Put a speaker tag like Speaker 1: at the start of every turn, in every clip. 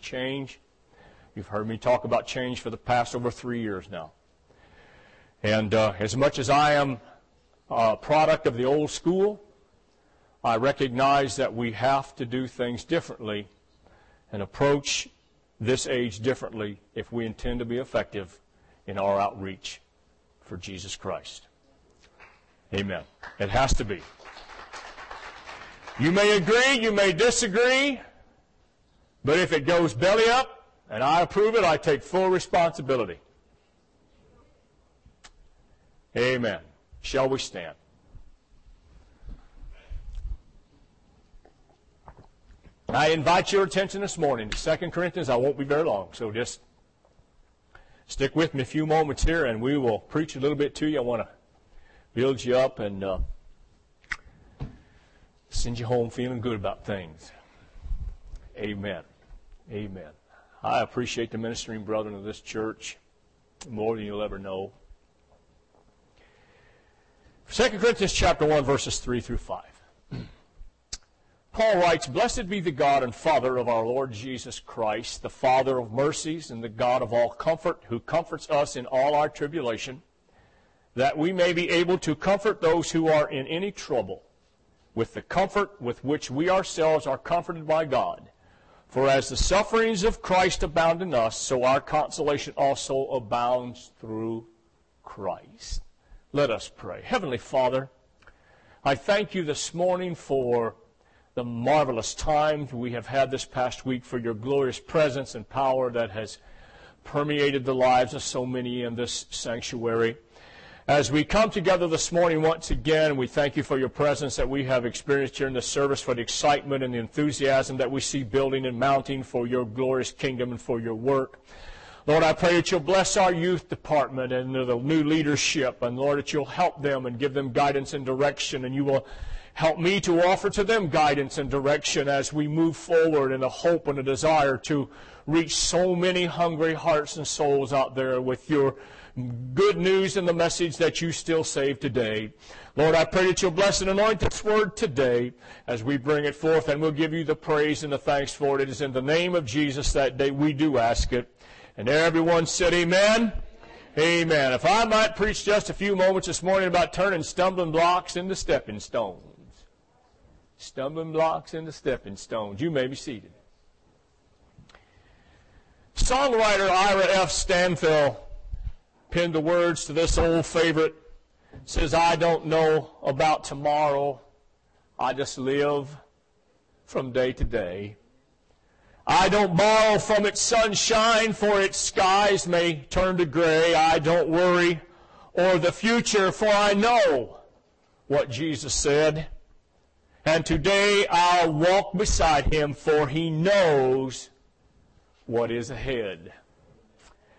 Speaker 1: change. You've heard me talk about change for the past over three years now. And uh, as much as I am a product of the old school, I recognize that we have to do things differently and approach this age differently if we intend to be effective in our outreach for Jesus Christ. Amen. It has to be. You may agree, you may disagree, but if it goes belly up and I approve it, I take full responsibility. Amen. Shall we stand? I invite your attention this morning to 2 Corinthians. I won't be very long, so just stick with me a few moments here and we will preach a little bit to you. I want to build you up and uh, send you home feeling good about things. Amen. Amen. I appreciate the ministering brethren of this church more than you'll ever know. 2 Corinthians chapter 1 verses 3 through 5. Paul writes, Blessed be the God and Father of our Lord Jesus Christ, the Father of mercies and the God of all comfort, who comforts us in all our tribulation, that we may be able to comfort those who are in any trouble with the comfort with which we ourselves are comforted by God. For as the sufferings of Christ abound in us, so our consolation also abounds through Christ. Let us pray. Heavenly Father, I thank you this morning for the marvelous times we have had this past week, for your glorious presence and power that has permeated the lives of so many in this sanctuary. As we come together this morning once again, we thank you for your presence that we have experienced here in the service, for the excitement and the enthusiasm that we see building and mounting for your glorious kingdom and for your work. Lord, I pray that you'll bless our youth department and the new leadership, and Lord, that you'll help them and give them guidance and direction, and you will help me to offer to them guidance and direction as we move forward in a hope and a desire to reach so many hungry hearts and souls out there with your good news and the message that you still save today. Lord, I pray that you'll bless and anoint this word today as we bring it forth, and we'll give you the praise and the thanks for it. It is in the name of Jesus that day we do ask it. And everyone said, Amen. Amen. If I might preach just a few moments this morning about turning stumbling blocks into stepping stones. Stumbling blocks into stepping stones. You may be seated. Songwriter Ira F. Stanphill penned the words to this old favorite. says, I don't know about tomorrow. I just live from day to day. I don't borrow from its sunshine, for its skies may turn to gray. I don't worry or the future, for I know what Jesus said. And today I'll walk beside him, for he knows what is ahead.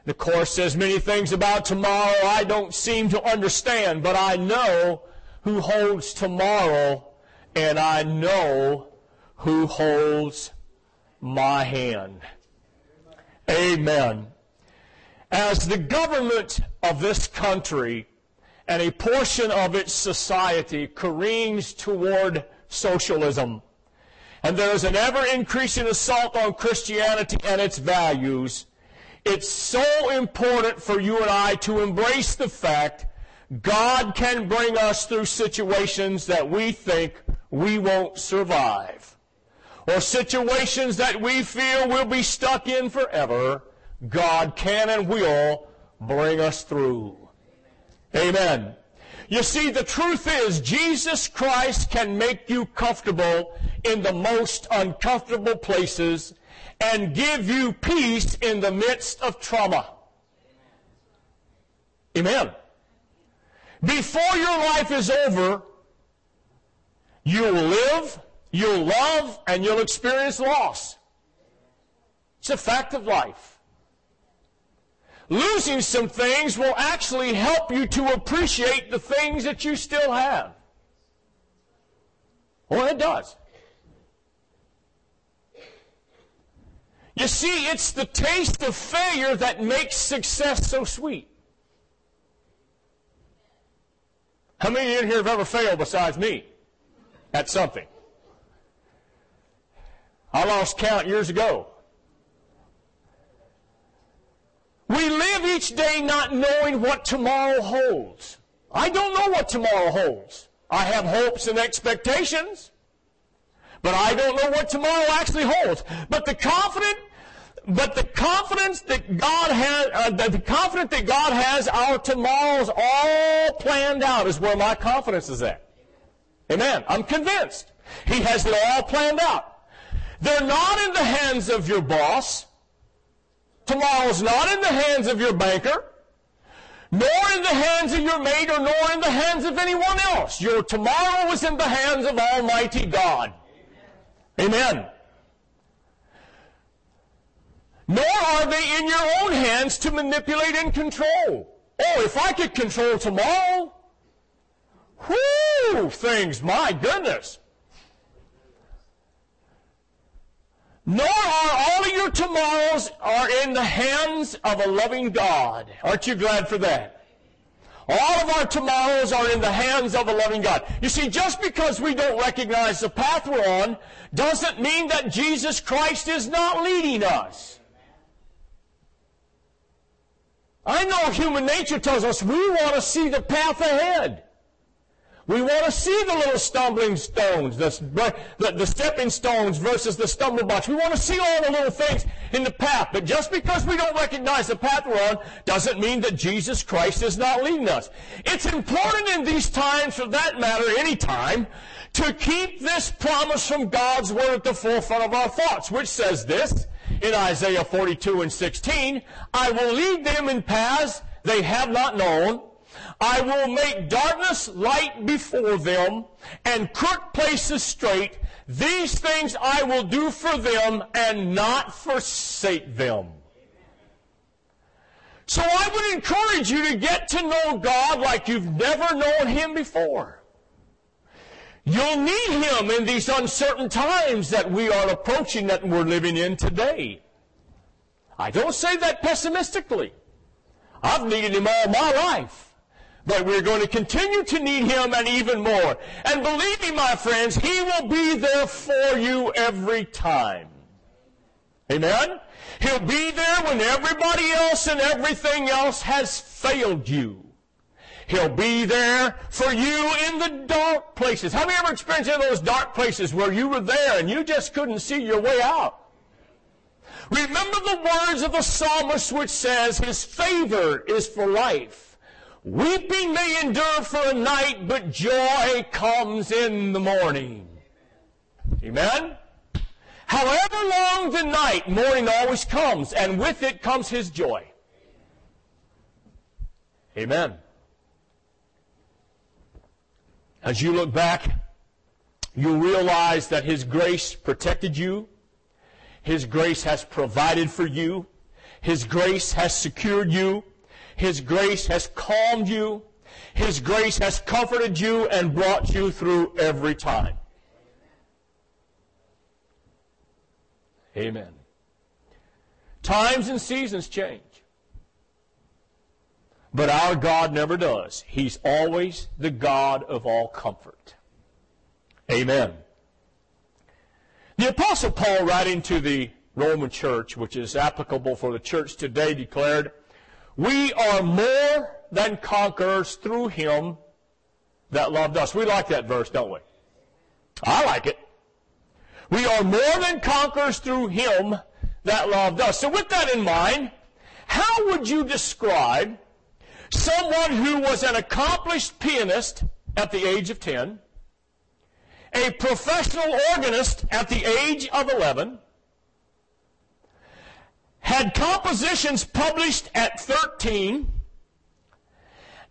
Speaker 1: The Course says many things about tomorrow I don't seem to understand, but I know who holds tomorrow, and I know who holds my hand. Amen. As the government of this country and a portion of its society careens toward socialism, and there is an ever increasing assault on Christianity and its values, it's so important for you and I to embrace the fact God can bring us through situations that we think we won't survive. Or situations that we feel we'll be stuck in forever. God can and will bring us through. Amen. You see, the truth is, Jesus Christ can make you comfortable in the most uncomfortable places and give you peace in the midst of trauma. Amen. Before your life is over, you'll live, you'll love, and you'll experience loss. It's a fact of life. Losing some things will actually help you to appreciate the things that you still have. Well, it does. You see, it's the taste of failure that makes success so sweet. How many of you in here have ever failed besides me at something? I lost count years ago. We live each day not knowing what tomorrow holds. I don't know what tomorrow holds. I have hopes and expectations, but I don't know what tomorrow actually holds. But the confident, but the confidence that God has, uh, the confidence that God has our tomorrows all planned out is where my confidence is at. Amen. I'm convinced. He has it all planned out. They're not in the hands of your boss. Tomorrow's not in the hands of your banker, nor in the hands of your mate, or nor in the hands of anyone else. Your tomorrow is in the hands of Almighty God. Amen. Nor are they in your own hands to manipulate and control. Oh, if I could control tomorrow, whoo, things, my goodness. Nor are all of your tomorrows are in the hands of a loving God. Aren't you glad for that? All of our tomorrows are in the hands of a loving God. You see, just because we don't recognize the path we're on doesn't mean that Jesus Christ is not leading us. I know human nature tells us we want to see the path ahead. We want to see the little stumbling stones, the, the, the, stepping stones versus the stumbling blocks. We want to see all the little things in the path. But just because we don't recognize the path we're on doesn't mean that Jesus Christ is not leading us. It's important in these times, for that matter, any time, to keep this promise from God's Word at the forefront of our thoughts, which says this in Isaiah 42 and 16, I will lead them in paths they have not known I will make darkness light before them and crooked places straight. These things I will do for them and not forsake them. So I would encourage you to get to know God like you've never known Him before. You'll need Him in these uncertain times that we are approaching, that we're living in today. I don't say that pessimistically. I've needed Him all my life. But we're going to continue to need Him and even more. And believe me, my friends, He will be there for you every time. Amen? He'll be there when everybody else and everything else has failed you. He'll be there for you in the dark places. Have you ever experienced in those dark places where you were there and you just couldn't see your way out? Remember the words of the psalmist which says, His favor is for life. Weeping may endure for a night, but joy comes in the morning. Amen? However long the night, morning always comes, and with it comes his joy. Amen. As you look back, you realize that his grace protected you. His grace has provided for you. His grace has secured you. His grace has calmed you. His grace has comforted you and brought you through every time. Amen. Times and seasons change. But our God never does. He's always the God of all comfort. Amen. The Apostle Paul, writing to the Roman church, which is applicable for the church today, declared, we are more than conquerors through him that loved us. We like that verse, don't we? I like it. We are more than conquerors through him that loved us. So with that in mind, how would you describe someone who was an accomplished pianist at the age of 10, a professional organist at the age of 11, had compositions published at 13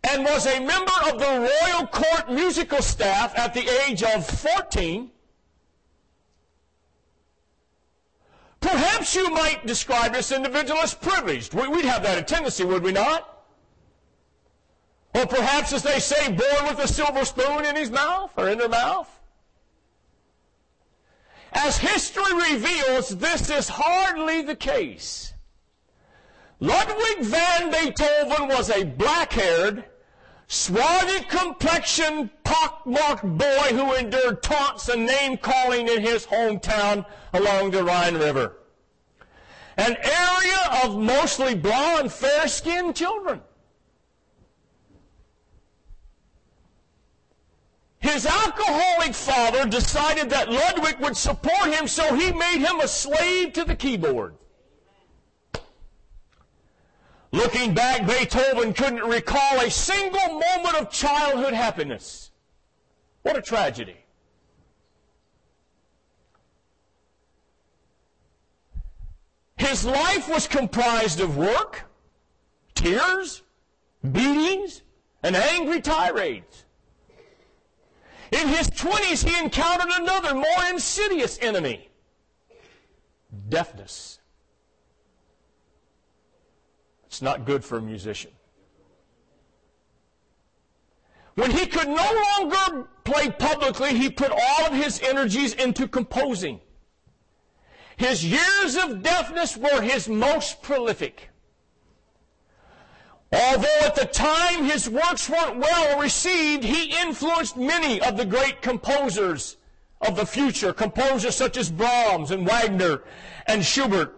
Speaker 1: and was a member of the Royal Court musical staff at the age of 14, perhaps you might describe this individual as privileged. We'd have that a tendency, would we not? Or perhaps, as they say, born with a silver spoon in his mouth or in their mouth. As history reveals, this is hardly the case. Ludwig van Beethoven was a black-haired, swarthy complexioned, pockmarked boy who endured taunts and name-calling in his hometown along the Rhine River. An area of mostly blonde, fair-skinned children. His alcoholic father decided that Ludwig would support him, so he made him a slave to the keyboard. Looking back, Beethoven couldn't recall a single moment of childhood happiness. What a tragedy. His life was comprised of work, tears, beatings, and angry tirades. In his 20s, he encountered another, more insidious enemy deafness. It's not good for a musician. When he could no longer play publicly, he put all of his energies into composing. His years of deafness were his most prolific. Although at the time his works weren't well received, he influenced many of the great composers of the future, composers such as Brahms and Wagner and Schubert.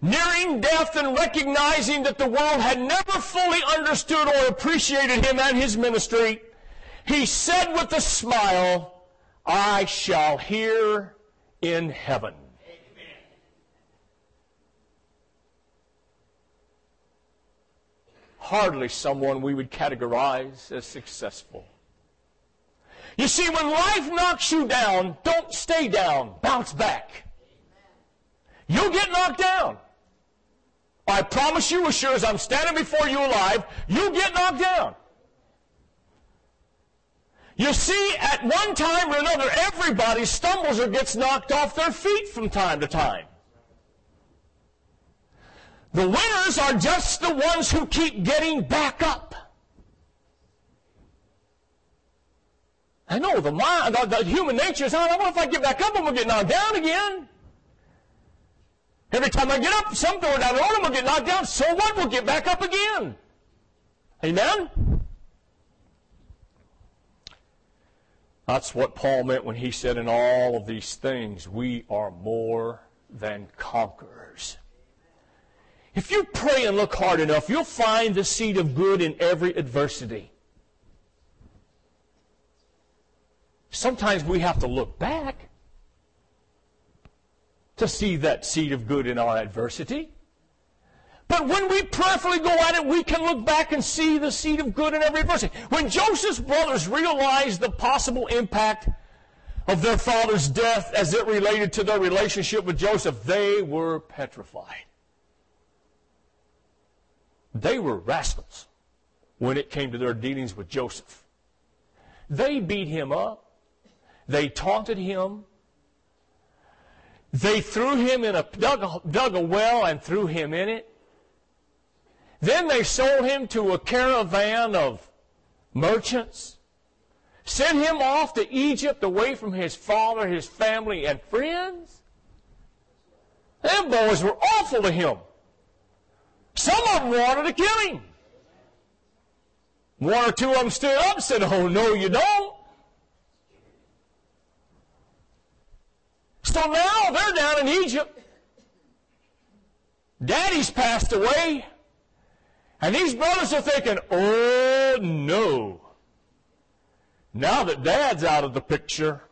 Speaker 1: Nearing death and recognizing that the world had never fully understood or appreciated him and his ministry, he said with a smile, I shall hear in heaven. Hardly someone we would categorize as successful. You see, when life knocks you down, don't stay down. Bounce back. You'll get knocked down. I promise you, as sure as I'm standing before you alive, you'll get knocked down. You see, at one time or another, everybody stumbles or gets knocked off their feet from time to time. The winners are just the ones who keep getting back up. I know the mind, the, the human nature is, oh, I wonder if I get back up, I'm to get knocked down again. Every time I get up, some door down the road, I'm to get knocked down. So what? We'll get back up again. Amen? That's what Paul meant when he said, in all of these things, we are more than conquerors. If you pray and look hard enough, you'll find the seed of good in every adversity. Sometimes we have to look back to see that seed of good in our adversity. But when we prayerfully go at it, we can look back and see the seed of good in every adversity. When Joseph's brothers realized the possible impact of their father's death as it related to their relationship with Joseph, they were petrified. They were rascals when it came to their dealings with Joseph. They beat him up. They taunted him. They threw him in a, dug a, dug a well and threw him in it. Then they sold him to a caravan of merchants, sent him off to Egypt away from his father, his family, and friends. Them boys were awful to him. Some of them wanted to kill him. One or two of them stood up and said, Oh, no, you don't. So now they're down in Egypt. Daddy's passed away. And these brothers are thinking, oh no. Now that dad's out of the picture,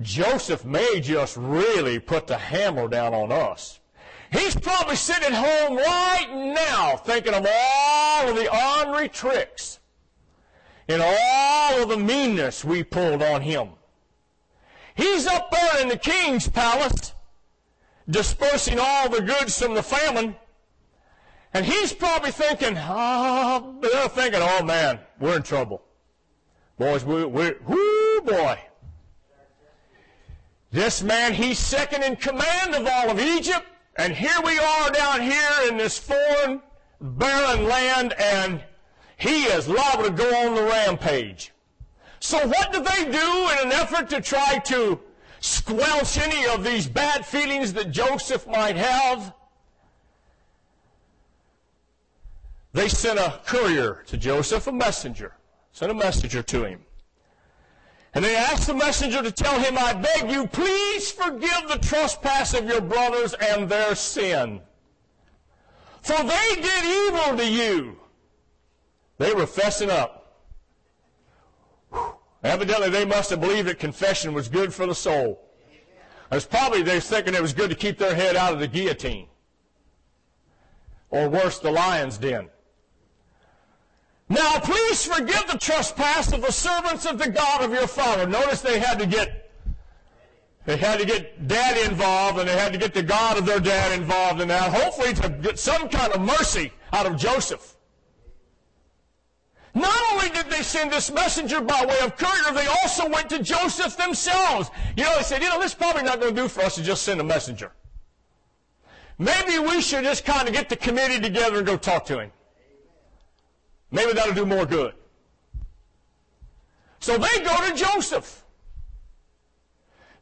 Speaker 1: Joseph may just really put the hammer down on us. He's probably sitting at home right now thinking of all of the ornery tricks and all of the meanness we pulled on him. He's up there in the king's palace dispersing all the goods from the famine. And he's probably thinking, oh, they're thinking, oh man, we're in trouble. Boys, we, we, whoo boy. This man, he's second in command of all of Egypt. And here we are down here in this foreign, barren land, and he is liable to go on the rampage. So what do they do in an effort to try to squelch any of these bad feelings that Joseph might have? They sent a courier to Joseph, a messenger, sent a messenger to him. And they asked the messenger to tell him, I beg you, please forgive the trespass of your brothers and their sin. For they did evil to you. They were fessing up. Whew. Evidently, they must have believed that confession was good for the soul. It's probably they were thinking it was good to keep their head out of the guillotine. Or worse, the lion's den. Now please forgive the trespass of the servants of the God of your father. Notice they had to get they had to get dad involved and they had to get the God of their dad involved in that, hopefully to get some kind of mercy out of Joseph. Not only did they send this messenger by way of courier, they also went to Joseph themselves. You know, they said, you know, this is probably not going to do for us to just send a messenger. Maybe we should just kind of get the committee together and go talk to him. Maybe that'll do more good. So they go to Joseph.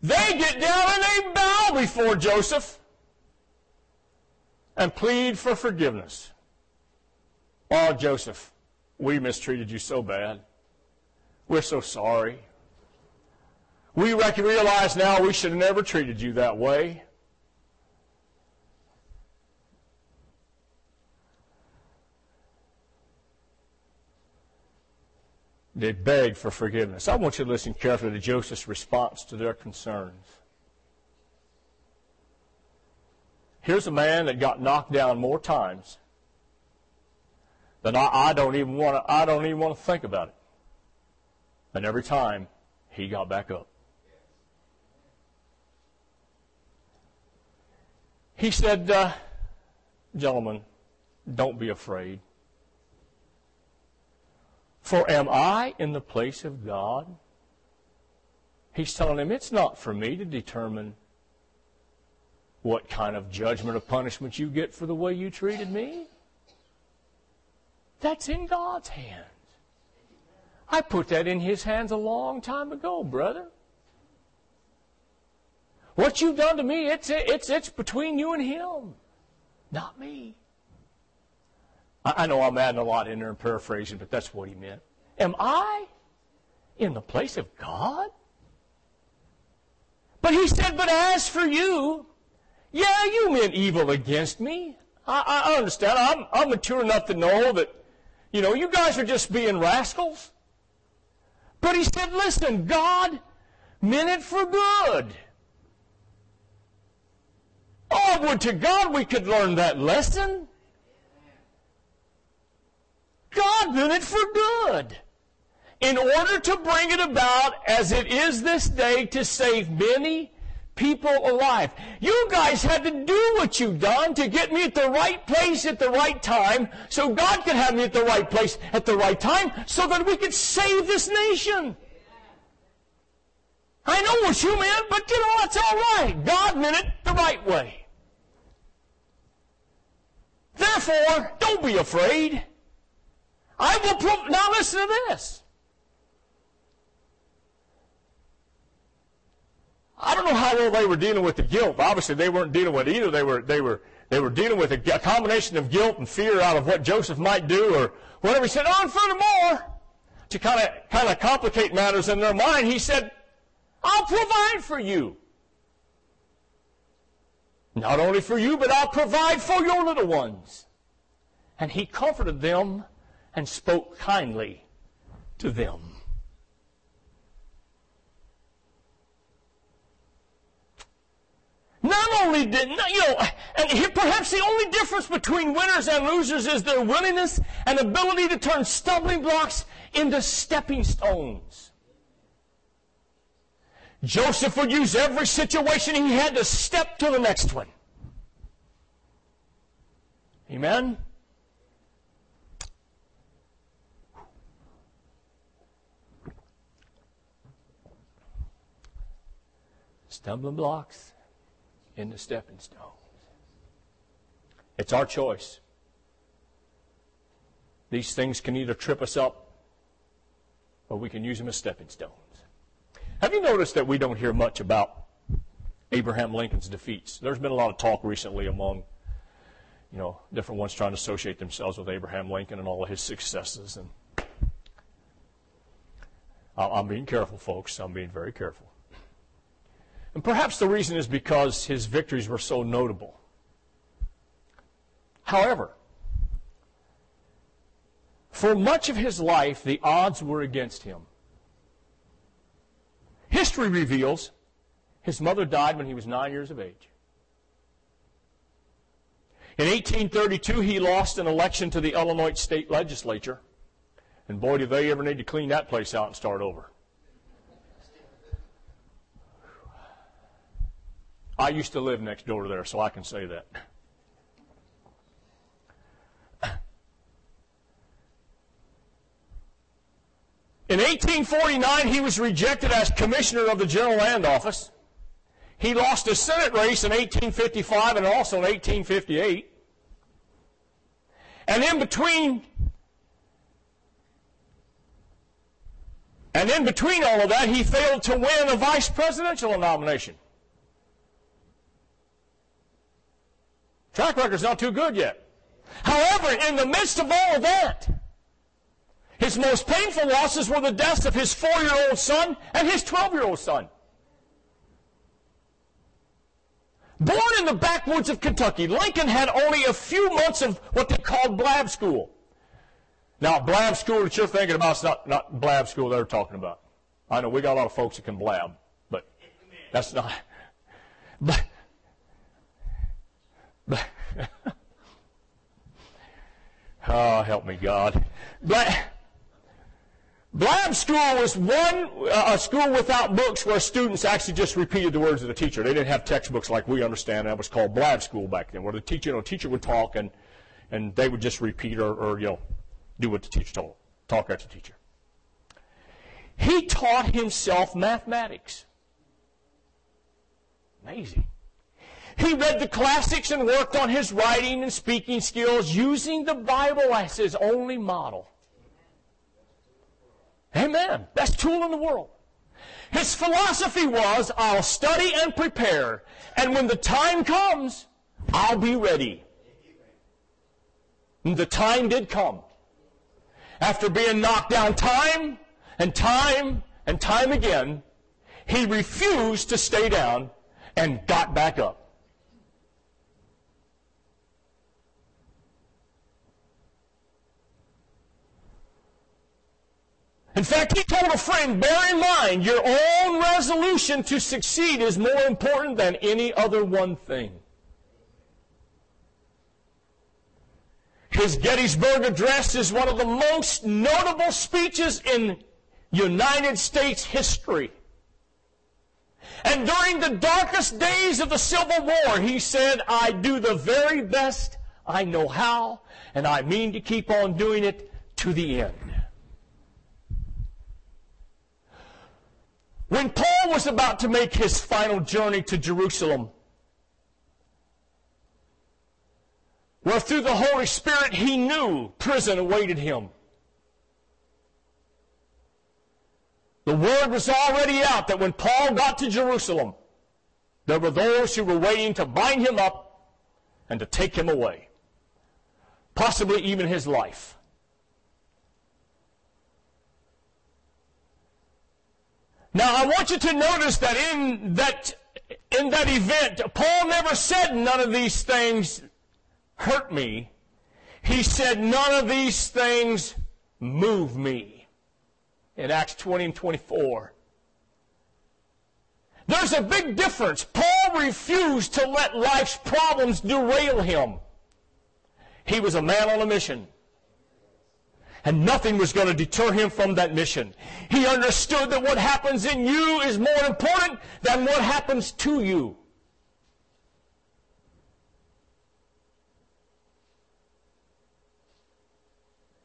Speaker 1: They get down and they bow before Joseph and plead for forgiveness. Oh, Joseph, we mistreated you so bad. We're so sorry. We realize now we should have never treated you that way. They begged for forgiveness. I want you to listen carefully to Joseph's response to their concerns. Here's a man that got knocked down more times than I, I don't even want to. I don't even want to think about it. And every time he got back up. He said, uh, "Gentlemen, don't be afraid. For am I in the place of God? He's telling him, it's not for me to determine what kind of judgment or punishment you get for the way you treated me. That's in God's hands. I put that in His hands a long time ago, brother. What you've done to me, it's, it's, it's between you and Him, not me. I know I'm adding a lot in there and paraphrasing, but that's what he meant. Am I in the place of God? But he said, But as for you, yeah, you meant evil against me. I, I understand. I'm, I'm mature enough to know that, you know, you guys are just being rascals. But he said, Listen, God meant it for good. Oh, would to God we could learn that lesson. God meant it for good. In order to bring it about as it is this day to save many people alive. You guys had to do what you've done to get me at the right place at the right time so God could have me at the right place at the right time so that we could save this nation. I know what you meant, but you know, that's all right. God meant it the right way. Therefore, don't be afraid. I will prove. Now listen to this. I don't know how well they were dealing with the guilt. Obviously, they weren't dealing with either. They were they were they were dealing with a, combination of guilt and fear out of what Joseph might do or whatever. He said, "Oh, and furthermore, to kind of kind of complicate matters in their mind, he said, "I'll provide for you." Not only for you, but I'll provide for your little ones. And he comforted them and spoke kindly to them. Not only did, you know, and here, perhaps the only difference between winners and losers is their willingness and ability to turn stumbling blocks into stepping stones. Joseph would use every situation he had to step to the next one. Amen? Stumbling blocks into stepping stones. It's our choice. These things can either trip us up or we can use them as stepping stones. Have you noticed that we don't hear much about Abraham Lincoln's defeats? There's been a lot of talk recently among you know, different ones trying to associate themselves with Abraham Lincoln and all of his successes. And I'm being careful, folks. I'm being very careful. And perhaps the reason is because his victories were so notable. However, For much of his life, the odds were against him. History reveals his mother died when he was nine years of age. In 1832, he lost an election to the Illinois state legislature. And boy, do they ever need to clean that place out and start over. I used to live next door to there, so I can say that. In 1849, he was rejected as commissioner of the General Land Office. He lost a Senate race in 1855 and also in 1858. And in between and in between all of that, he failed to win a vice presidential nomination. Track record's not too good yet. However, in the midst of all of that, his most painful losses were the deaths of his four-year-old son and his 12-year-old son. Born in the backwoods of Kentucky, Lincoln had only a few months of what they called blab school. Now, blab school that you're thinking about is not, not blab school they're talking about. I know we got a lot of folks that can blab, but that's not. But oh, help me, God. But, Blab school was one uh, school without books where students actually just repeated the words of the teacher. They didn't have textbooks like we understand. That was called blab school back then, where the teacher, you know, teacher would talk and, and they would just repeat or, or, you know, do what the teacher told, talk after the teacher. He taught himself mathematics. Amazing. He read the classics and worked on his writing and speaking skills using the Bible as his only model. Amen. Best tool in the world. His philosophy was, I'll study and prepare, and when the time comes, I'll be ready. And the time did come. After being knocked down time and time and time again, he refused to stay down and got back up. In fact, he told a friend, bear in mind, your own resolution to succeed is more important than any other one thing. His Gettysburg Address is one of the most notable speeches in United States history. And during the darkest days of the Civil War, he said, I do the very best I know how, and I mean to keep on doing it to the end. When Paul was about to make his final journey to Jerusalem, where through the Holy Spirit he knew prison awaited him. The word was already out that when Paul got to Jerusalem, there were those who were waiting to bind him up and to take him away, possibly even his life. Now I want you to notice that in that in that event, Paul never said none of these things hurt me. He said none of these things move me. In Acts 20 and 24. There's a big difference. Paul refused to let life's problems derail him. He was a man on a mission and nothing was going to deter him from that mission. He understood that what happens in you is more important than what happens to you.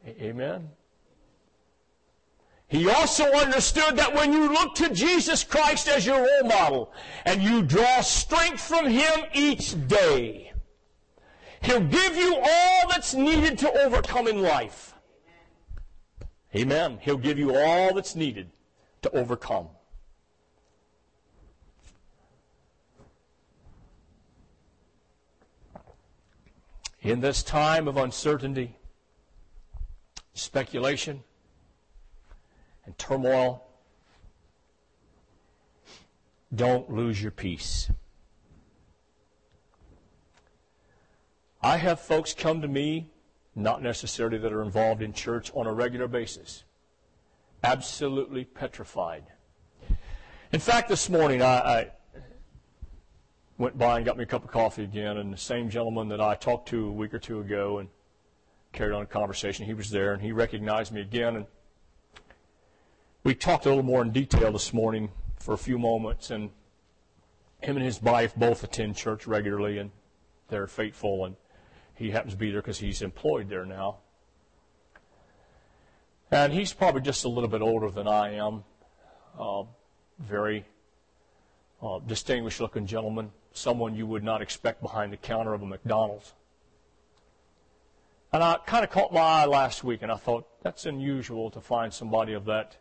Speaker 1: Amen. He also understood that when you look to Jesus Christ as your role model and you draw strength from Him each day, He'll give you all that's needed to overcome in life. Amen. He'll give you all that's needed to overcome. In this time of uncertainty, speculation, and turmoil, don't lose your peace. I have folks come to me not necessarily that are involved in church on a regular basis. Absolutely petrified. In fact, this morning I, I went by and got me a cup of coffee again, and the same gentleman that I talked to a week or two ago and carried on a conversation, he was there and he recognized me again. And we talked a little more in detail this morning for a few moments, and him and his wife both attend church regularly, and they're faithful, and he happens to be there because he's employed there now. And he's probably just a little bit older than I am. Uh, very uh, distinguished looking gentleman, someone you would not expect behind the counter of a McDonald's. And I kind of caught my eye last week, and I thought that's unusual to find somebody of that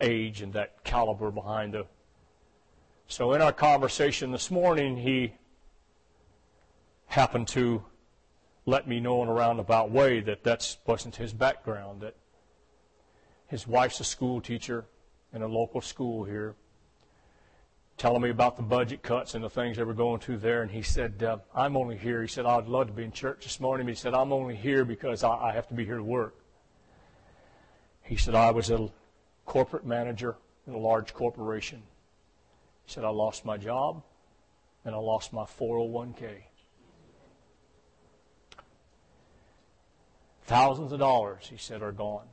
Speaker 1: age and that caliber behind the. So in our conversation this morning, he happened to let me know in a roundabout way that that wasn't his background, that his wife's a school teacher in a local school here, telling me about the budget cuts and the things they were going through there. And he said, uh, I'm only here. He said, I'd love to be in church this morning. He said, I'm only here because I, I have to be here to work. He said, I was a corporate manager in a large corporation. He said, I lost my job and I lost my 401k. Thousands of dollars, he said, are gone.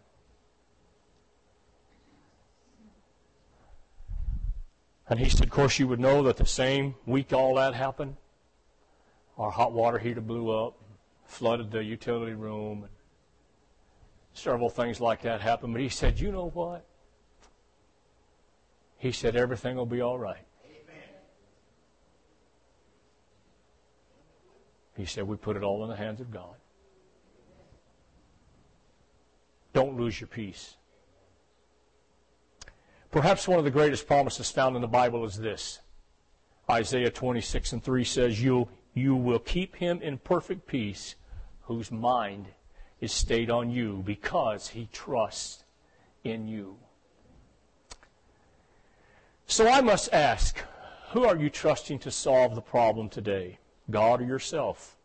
Speaker 1: And he said, of course, you would know that the same week all that happened, our hot water heater blew up, flooded the utility room, and several things like that happened. But he said, you know what? He said, everything will be all right. Amen. He said, we put it all in the hands of God. Don't lose your peace. Perhaps one of the greatest promises found in the Bible is this. Isaiah 26 and 3 says, you, you will keep him in perfect peace whose mind is stayed on you because he trusts in you. So I must ask, who are you trusting to solve the problem today? God or yourself?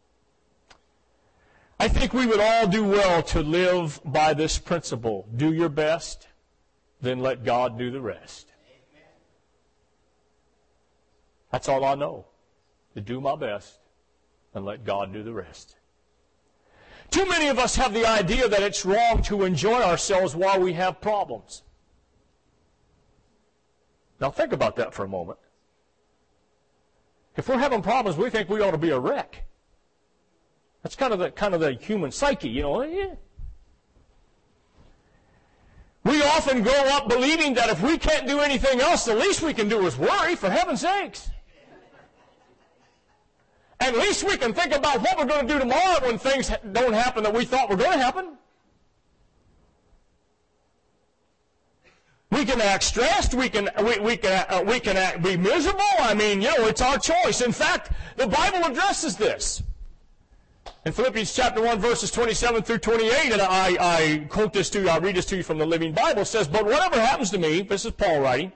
Speaker 1: I think we would all do well to live by this principle. Do your best, then let God do the rest. That's all I know. To do my best and let God do the rest. Too many of us have the idea that it's wrong to enjoy ourselves while we have problems. Now think about that for a moment. If we're having problems, we think we ought to be a wreck. That's kind of the kind of the human psyche, you know. We often grow up believing that if we can't do anything else, the least we can do is worry, for heaven's sakes. At least we can think about what we're going to do tomorrow when things don't happen that we thought were going to happen. We can act stressed. We can we, we can uh, we can act, be miserable. I mean, you know, it's our choice. In fact, the Bible addresses this. In Philippians chapter 1, verses 27 through 28, and I, I quote this to you, I read this to you from the Living Bible, says, But whatever happens to me, this is Paul writing,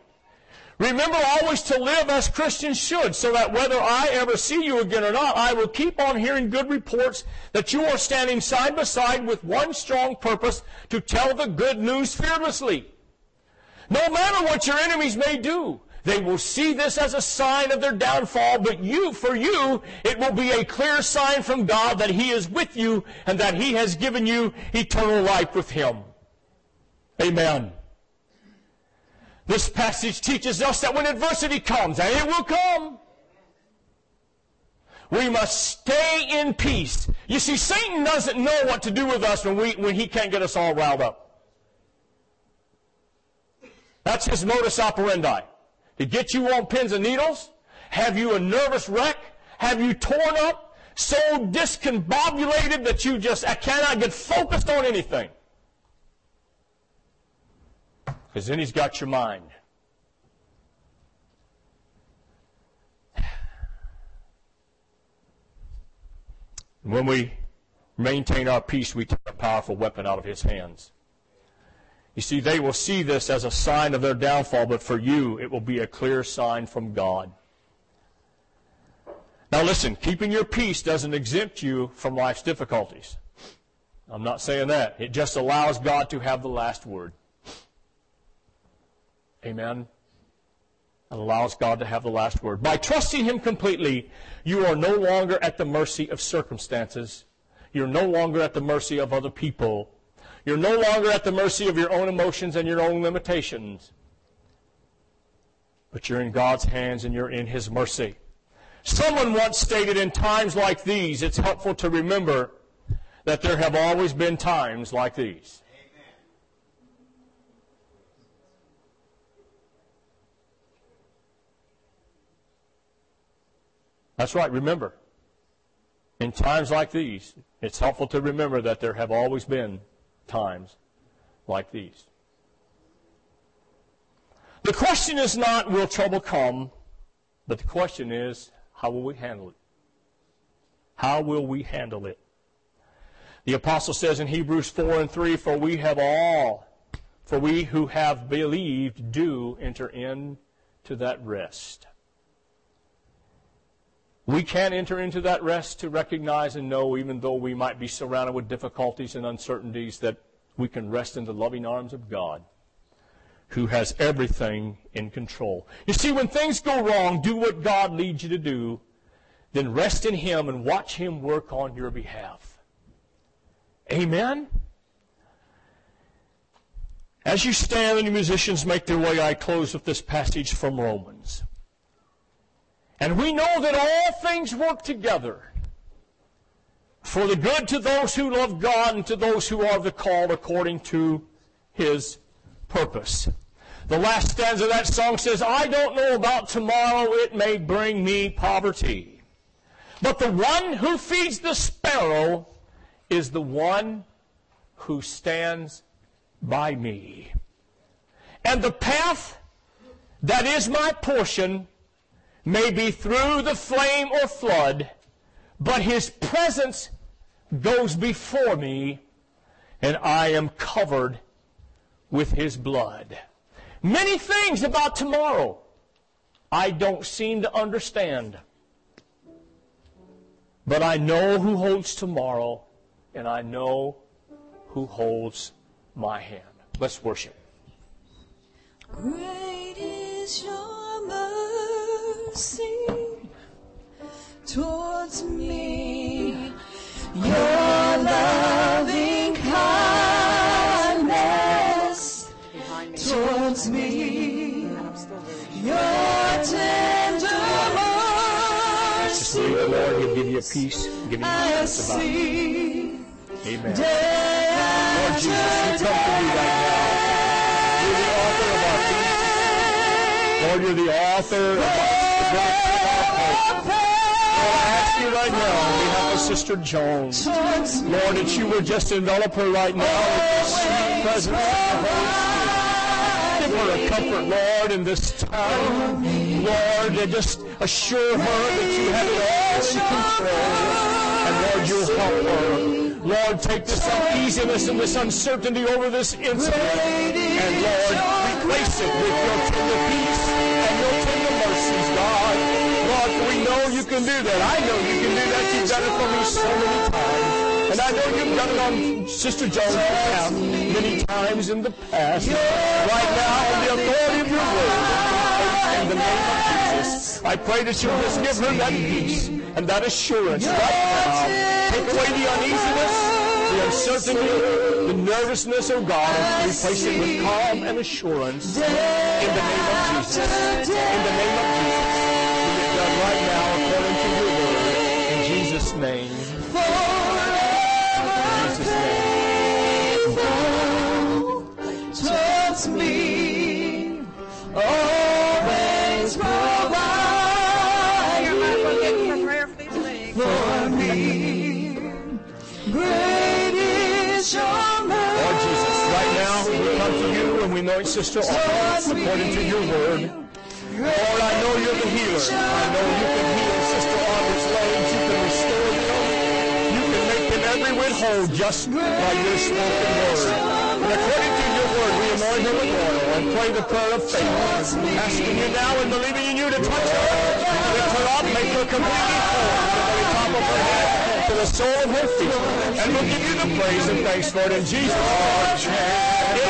Speaker 1: remember always to live as Christians should, so that whether I ever see you again or not, I will keep on hearing good reports that you are standing side by side with one strong purpose to tell the good news fearlessly. No matter what your enemies may do, they will see this as a sign of their downfall, but you, for you, it will be a clear sign from God that He is with you and that He has given you eternal life with Him. Amen. This passage teaches us that when adversity comes, and it will come, we must stay in peace. You see, Satan doesn't know what to do with us when, we, when he can't get us all riled up. That's his modus operandi to get you on pins and needles, have you a nervous wreck, have you torn up, so discombobulated that you just I cannot get focused on anything. Because then he's got your mind. When we maintain our peace, we take a powerful weapon out of his hands. You see, they will see this as a sign of their downfall, but for you, it will be a clear sign from God. Now listen, keeping your peace doesn't exempt you from life's difficulties. I'm not saying that. It just allows God to have the last word. Amen. It allows God to have the last word. By trusting Him completely, you are no longer at the mercy of circumstances. You're no longer at the mercy of other people. You're no longer at the mercy of your own emotions and your own limitations. But you're in God's hands and you're in His mercy. Someone once stated in times like these, it's helpful to remember that there have always been times like these. That's right, remember. In times like these, it's helpful to remember that there have always been times like these. The question is not, will trouble come? But the question is, how will we handle it? How will we handle it? The apostle says in Hebrews 4 and 3, For we have all, for we who have believed do enter into that rest. We can enter into that rest to recognize and know, even though we might be surrounded with difficulties and uncertainties, that we can rest in the loving arms of God, who has everything in control. You see, when things go wrong, do what God leads you to do, then rest in Him and watch Him work on your behalf. Amen? As you stand and the musicians make their way, I close with this passage from Romans. And we know that all things work together for the good to those who love God and to those who are the called according to his purpose. The last stanza of that song says, I don't know about tomorrow, it may bring me poverty. But the one who feeds the sparrow is the one who stands by me. And the path that is my portion may be through the flame or flood, but his presence goes before me, and I am covered with his blood. Many things about tomorrow I don't seem to understand. But I know who holds tomorrow, and I know who holds my hand. Let's worship.
Speaker 2: Great is your
Speaker 1: peace, give you
Speaker 2: I
Speaker 1: peace about it. Amen. Lord Jesus, we come to you right now. You're the author of our peace. Lord, you're the author of our right now on behalf of Sister Jones. Lord, that you would just envelop her right now with sweet presence. Give her a comfort, Lord, in this time. Lord, and just assure her that you have it all in control. And Lord, you'll help her. Lord, take this uneasiness and this uncertainty over this incident. And Lord, replace it with your tender peace you can do that. I know you can do that. You've done it for me so many times. And I know you've done it on Sister Jones' behalf many times in the past. Right now, in the authority of your word, in the name of Jesus, I pray that you'll just give her that peace and that assurance right now. Take away the uneasiness, the uncertainty, the nervousness, oh God, replace it with calm and assurance in the name of Jesus. In the name of Jesus. Name. In Jesus' name.
Speaker 2: towards me. Always provide for me. Great is your
Speaker 1: Lord Jesus, right now we come to you and we know Sister Arthur according to your word. Lord, I know you're the healer. I know you can heal Sister whole just by your spoken word. And according to your word, we anoint her with oil and pray the prayer of faith. Asking you now and believing in you to touch her, lift her up, make her completely whole from the top of her head to the sole of her feet. And we'll give you the praise and thanks for it in Jesus' name.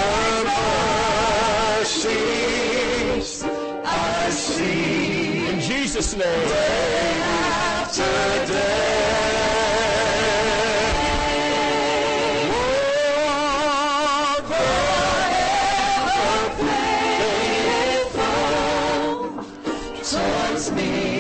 Speaker 1: In Jesus' name.
Speaker 2: Me,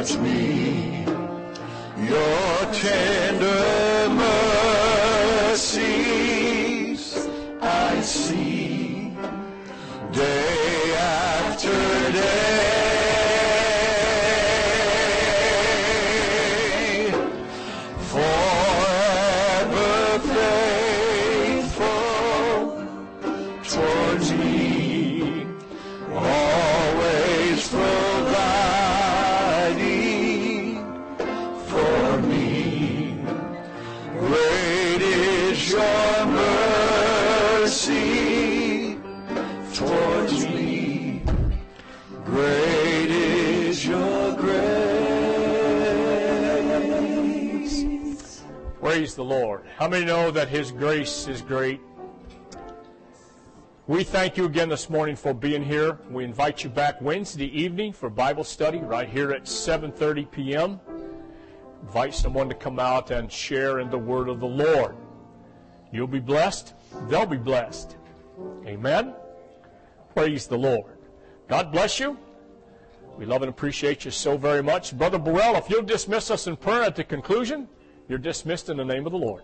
Speaker 2: towards me. Your tender
Speaker 1: How many know that His grace is great? We thank you again this morning for being here. We invite you back Wednesday evening for Bible study right here at 7:30 p.m. Invite someone to come out and share in the word of the Lord. You'll be blessed. They'll be blessed. Amen. Praise the Lord. God bless you. We love and appreciate you so very much. Brother Burrell, if you'll dismiss us in prayer at the conclusion, you're dismissed in the name of the Lord.